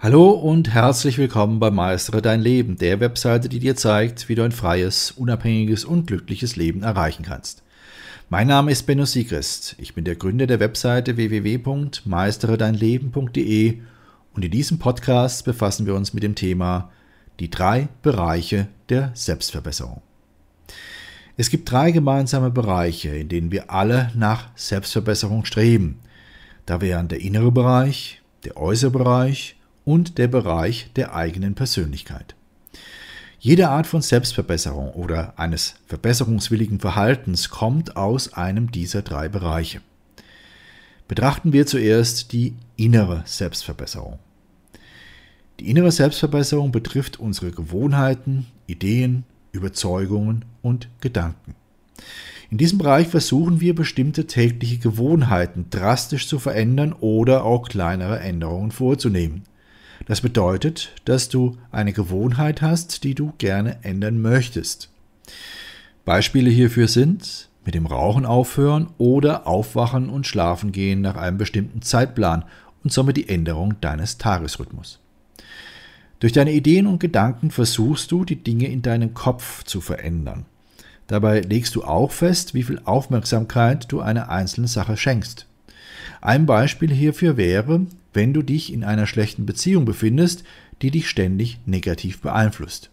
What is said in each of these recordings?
Hallo und herzlich willkommen bei Meistere dein Leben, der Webseite, die dir zeigt, wie du ein freies, unabhängiges und glückliches Leben erreichen kannst. Mein Name ist Benno Siegrist. Ich bin der Gründer der Webseite www.meisteredeinleben.de und in diesem Podcast befassen wir uns mit dem Thema die drei Bereiche der Selbstverbesserung. Es gibt drei gemeinsame Bereiche, in denen wir alle nach Selbstverbesserung streben. Da wären der innere Bereich, der äußere Bereich und der Bereich der eigenen Persönlichkeit. Jede Art von Selbstverbesserung oder eines verbesserungswilligen Verhaltens kommt aus einem dieser drei Bereiche. Betrachten wir zuerst die innere Selbstverbesserung. Die innere Selbstverbesserung betrifft unsere Gewohnheiten, Ideen, Überzeugungen und Gedanken. In diesem Bereich versuchen wir bestimmte tägliche Gewohnheiten drastisch zu verändern oder auch kleinere Änderungen vorzunehmen. Das bedeutet, dass du eine Gewohnheit hast, die du gerne ändern möchtest. Beispiele hierfür sind mit dem Rauchen aufhören oder aufwachen und schlafen gehen nach einem bestimmten Zeitplan und somit die Änderung deines Tagesrhythmus. Durch deine Ideen und Gedanken versuchst du, die Dinge in deinem Kopf zu verändern. Dabei legst du auch fest, wie viel Aufmerksamkeit du einer einzelnen Sache schenkst. Ein Beispiel hierfür wäre, wenn du dich in einer schlechten Beziehung befindest, die dich ständig negativ beeinflusst.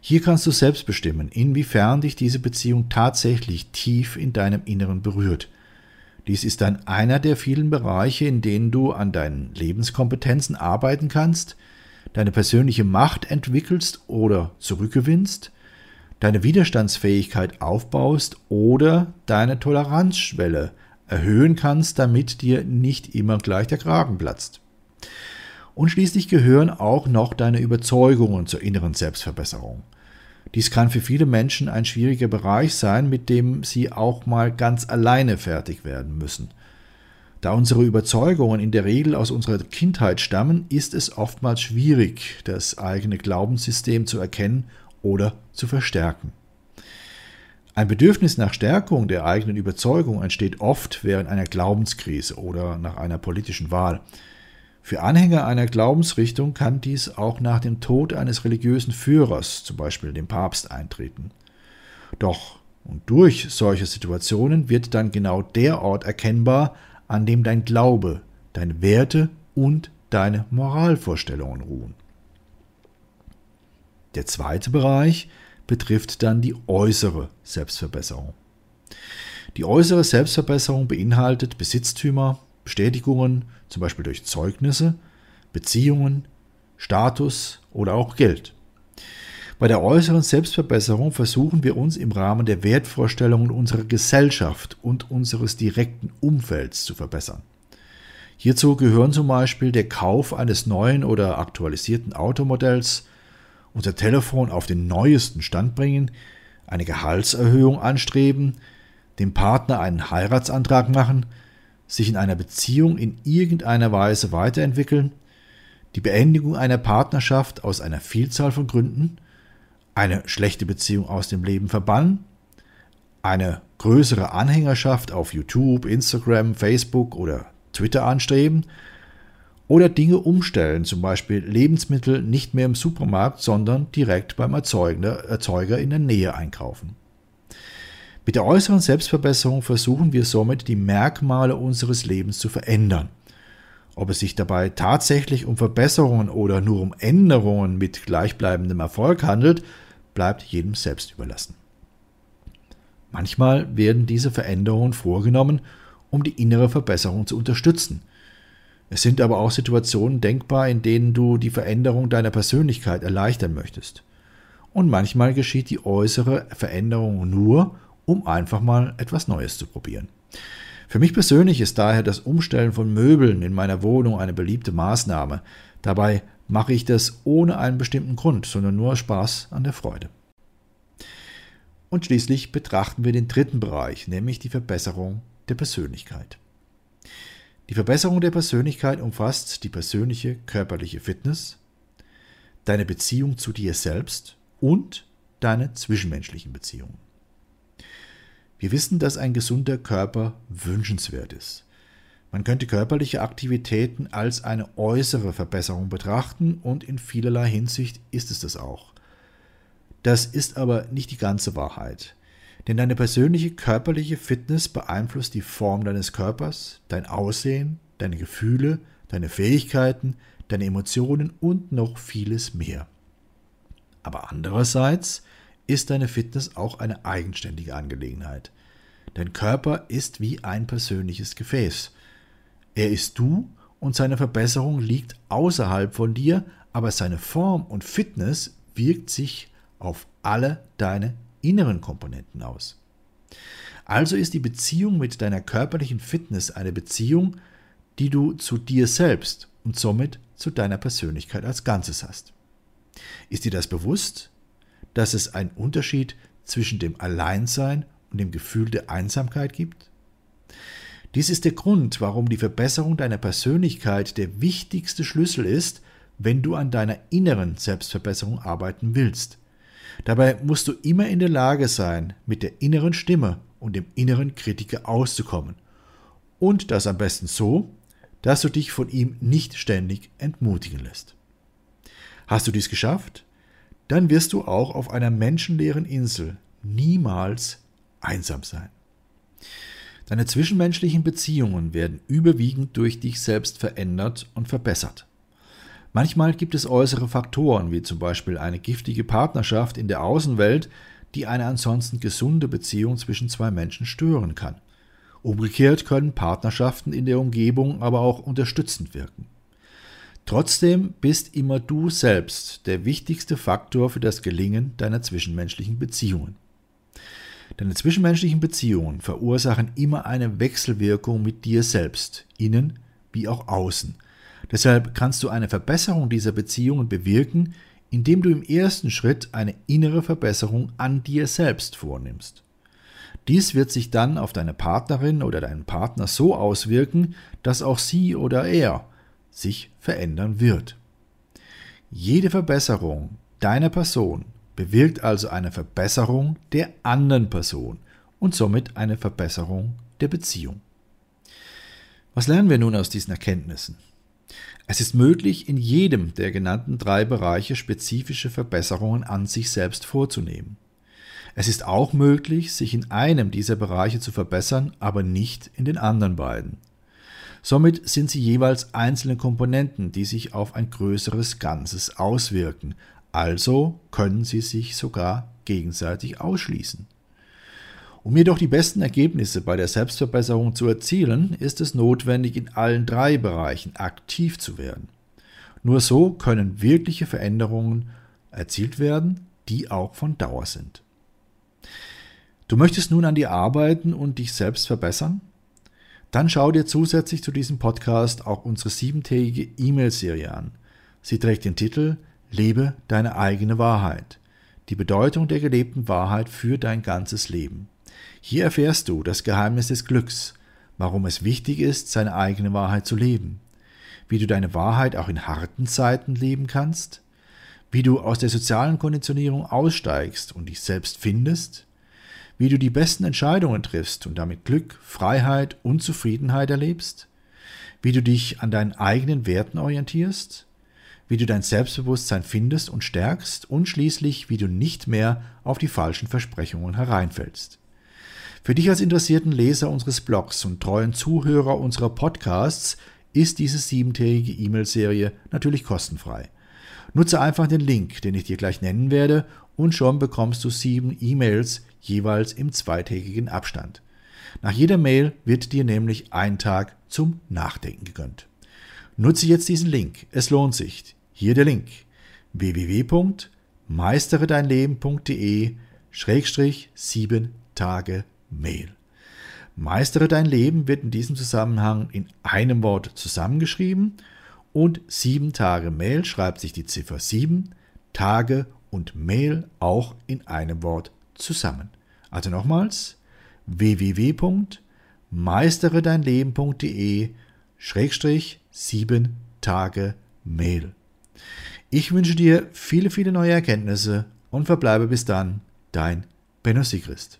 Hier kannst du selbst bestimmen, inwiefern dich diese Beziehung tatsächlich tief in deinem Inneren berührt. Dies ist dann einer der vielen Bereiche, in denen du an deinen Lebenskompetenzen arbeiten kannst, deine persönliche Macht entwickelst oder zurückgewinnst, deine Widerstandsfähigkeit aufbaust oder deine Toleranzschwelle erhöhen kannst, damit dir nicht immer gleich der Kragen platzt. Und schließlich gehören auch noch deine Überzeugungen zur inneren Selbstverbesserung. Dies kann für viele Menschen ein schwieriger Bereich sein, mit dem sie auch mal ganz alleine fertig werden müssen. Da unsere Überzeugungen in der Regel aus unserer Kindheit stammen, ist es oftmals schwierig, das eigene Glaubenssystem zu erkennen oder zu verstärken. Ein Bedürfnis nach Stärkung der eigenen Überzeugung entsteht oft während einer Glaubenskrise oder nach einer politischen Wahl. Für Anhänger einer Glaubensrichtung kann dies auch nach dem Tod eines religiösen Führers, zum Beispiel dem Papst, eintreten. Doch und durch solche Situationen wird dann genau der Ort erkennbar, an dem dein Glaube, deine Werte und deine Moralvorstellungen ruhen. Der zweite Bereich betrifft dann die äußere Selbstverbesserung. Die äußere Selbstverbesserung beinhaltet Besitztümer, Bestätigungen, zum Beispiel durch Zeugnisse, Beziehungen, Status oder auch Geld. Bei der äußeren Selbstverbesserung versuchen wir uns im Rahmen der Wertvorstellungen unserer Gesellschaft und unseres direkten Umfelds zu verbessern. Hierzu gehören zum Beispiel der Kauf eines neuen oder aktualisierten Automodells, unser Telefon auf den neuesten Stand bringen, eine Gehaltserhöhung anstreben, dem Partner einen Heiratsantrag machen, sich in einer Beziehung in irgendeiner Weise weiterentwickeln, die Beendigung einer Partnerschaft aus einer Vielzahl von Gründen, eine schlechte Beziehung aus dem Leben verbannen, eine größere Anhängerschaft auf YouTube, Instagram, Facebook oder Twitter anstreben oder Dinge umstellen, zum Beispiel Lebensmittel nicht mehr im Supermarkt, sondern direkt beim Erzeuger in der Nähe einkaufen. Mit der äußeren Selbstverbesserung versuchen wir somit die Merkmale unseres Lebens zu verändern. Ob es sich dabei tatsächlich um Verbesserungen oder nur um Änderungen mit gleichbleibendem Erfolg handelt, bleibt jedem selbst überlassen. Manchmal werden diese Veränderungen vorgenommen, um die innere Verbesserung zu unterstützen, es sind aber auch Situationen denkbar, in denen du die Veränderung deiner Persönlichkeit erleichtern möchtest. Und manchmal geschieht die äußere Veränderung nur, um einfach mal etwas Neues zu probieren. Für mich persönlich ist daher das Umstellen von Möbeln in meiner Wohnung eine beliebte Maßnahme. Dabei mache ich das ohne einen bestimmten Grund, sondern nur Spaß an der Freude. Und schließlich betrachten wir den dritten Bereich, nämlich die Verbesserung der Persönlichkeit. Die Verbesserung der Persönlichkeit umfasst die persönliche körperliche Fitness, deine Beziehung zu dir selbst und deine zwischenmenschlichen Wir wissen, dass ein gesunder Körper wünschenswert ist. Man könnte körperliche Aktivitäten als eine äußere Verbesserung betrachten und in vielerlei Hinsicht ist es das auch. Das ist aber nicht die ganze Wahrheit. Denn deine persönliche körperliche Fitness beeinflusst die Form deines Körpers, dein Aussehen, deine Gefühle, deine Fähigkeiten, deine Emotionen und noch vieles mehr. Aber andererseits ist deine Fitness auch eine eigenständige Angelegenheit. Dein Körper ist wie ein persönliches Gefäß. Er ist du und seine Verbesserung liegt außerhalb von dir, aber seine Form und Fitness wirkt sich auf alle deine inneren Komponenten aus. Also ist die Beziehung mit deiner körperlichen Fitness eine Beziehung, die du zu dir selbst und somit zu deiner Persönlichkeit als Ganzes hast. Ist dir das bewusst, dass es einen Unterschied zwischen dem Alleinsein und dem Gefühl der Einsamkeit gibt? Dies ist der Grund, warum die Verbesserung deiner Persönlichkeit der wichtigste Schlüssel ist, wenn du an deiner inneren Selbstverbesserung arbeiten willst. Dabei musst du immer in der Lage sein, mit der inneren Stimme und dem inneren Kritiker auszukommen. Und das am besten so, dass du dich von ihm nicht ständig entmutigen lässt. Hast du dies geschafft? Dann wirst du auch auf einer menschenleeren Insel niemals einsam sein. Deine zwischenmenschlichen Beziehungen werden überwiegend durch dich selbst verändert und verbessert. Manchmal gibt es äußere Faktoren, wie zum Beispiel eine giftige Partnerschaft in der Außenwelt, die eine ansonsten gesunde Beziehung zwischen zwei Menschen stören kann. Umgekehrt können Partnerschaften in der Umgebung aber auch unterstützend wirken. Trotzdem bist immer du selbst der wichtigste Faktor für das Gelingen deiner zwischenmenschlichen Beziehungen. Deine zwischenmenschlichen Beziehungen verursachen immer eine Wechselwirkung mit dir selbst, innen wie auch außen – Deshalb kannst du eine Verbesserung dieser Beziehungen bewirken, indem du im ersten Schritt eine innere Verbesserung an dir selbst vornimmst. Dies wird sich dann auf deine Partnerin oder deinen Partner so auswirken, dass auch sie oder er sich verändern wird. Jede Verbesserung deiner Person bewirkt also eine Verbesserung der anderen Person und somit eine Verbesserung der Beziehung. Was lernen wir nun aus diesen Erkenntnissen? Es ist möglich, in jedem der genannten drei Bereiche spezifische Verbesserungen an sich selbst vorzunehmen. Es ist auch möglich, sich in einem dieser Bereiche zu verbessern, aber nicht in den anderen beiden. Somit sind sie jeweils einzelne Komponenten, die sich auf ein größeres Ganzes auswirken, also können sie sich sogar gegenseitig ausschließen. Um jedoch die besten Ergebnisse bei der Selbstverbesserung zu erzielen, ist es notwendig, in allen drei Bereichen aktiv zu werden. Nur so können wirkliche Veränderungen erzielt werden, die auch von Dauer sind. Du möchtest nun an dir arbeiten und dich selbst verbessern? Dann schau dir zusätzlich zu diesem Podcast auch unsere siebentägige E-Mail-Serie an. Sie trägt den Titel Lebe deine eigene Wahrheit. Die Bedeutung der gelebten Wahrheit für dein ganzes Leben. Hier erfährst du das Geheimnis des Glücks, warum es wichtig ist, seine eigene Wahrheit zu leben, wie du deine Wahrheit auch in harten Zeiten leben kannst, wie du aus der sozialen Konditionierung aussteigst und dich selbst findest, wie du die besten Entscheidungen triffst und damit Glück, Freiheit und Zufriedenheit erlebst, wie du dich an deinen eigenen Werten orientierst, wie du dein Selbstbewusstsein findest und stärkst und schließlich, wie du nicht mehr auf die falschen Versprechungen hereinfällst. Für dich als interessierten Leser unseres Blogs und treuen Zuhörer unserer Podcasts ist diese siebentägige E-Mail-Serie natürlich kostenfrei. Nutze einfach den Link, den ich dir gleich nennen werde, und schon bekommst du sieben E-Mails jeweils im zweitägigen Abstand. Nach jeder Mail wird dir nämlich ein Tag zum Nachdenken gegönnt. Nutze jetzt diesen Link, es lohnt sich. Hier der Link www.meisteredeinleben.de Schrägstrich sieben Tage Mail. Meistere dein Leben wird in diesem Zusammenhang in einem Wort zusammengeschrieben und sieben Tage Mail schreibt sich die Ziffer 7, Tage und Mail auch in einem Wort zusammen. Also nochmals www.meisteredeinleben.de Schrägstrich 7 Tage Mail. Ich wünsche dir viele, viele neue Erkenntnisse und verbleibe bis dann dein Benno Sigrist.